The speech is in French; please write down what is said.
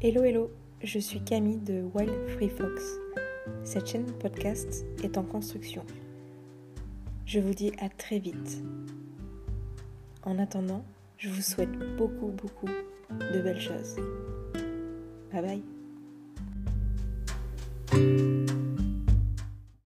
Hello hello, je suis Camille de Wild Free Fox. Cette chaîne podcast est en construction. Je vous dis à très vite. En attendant, je vous souhaite beaucoup beaucoup de belles choses. Bye bye.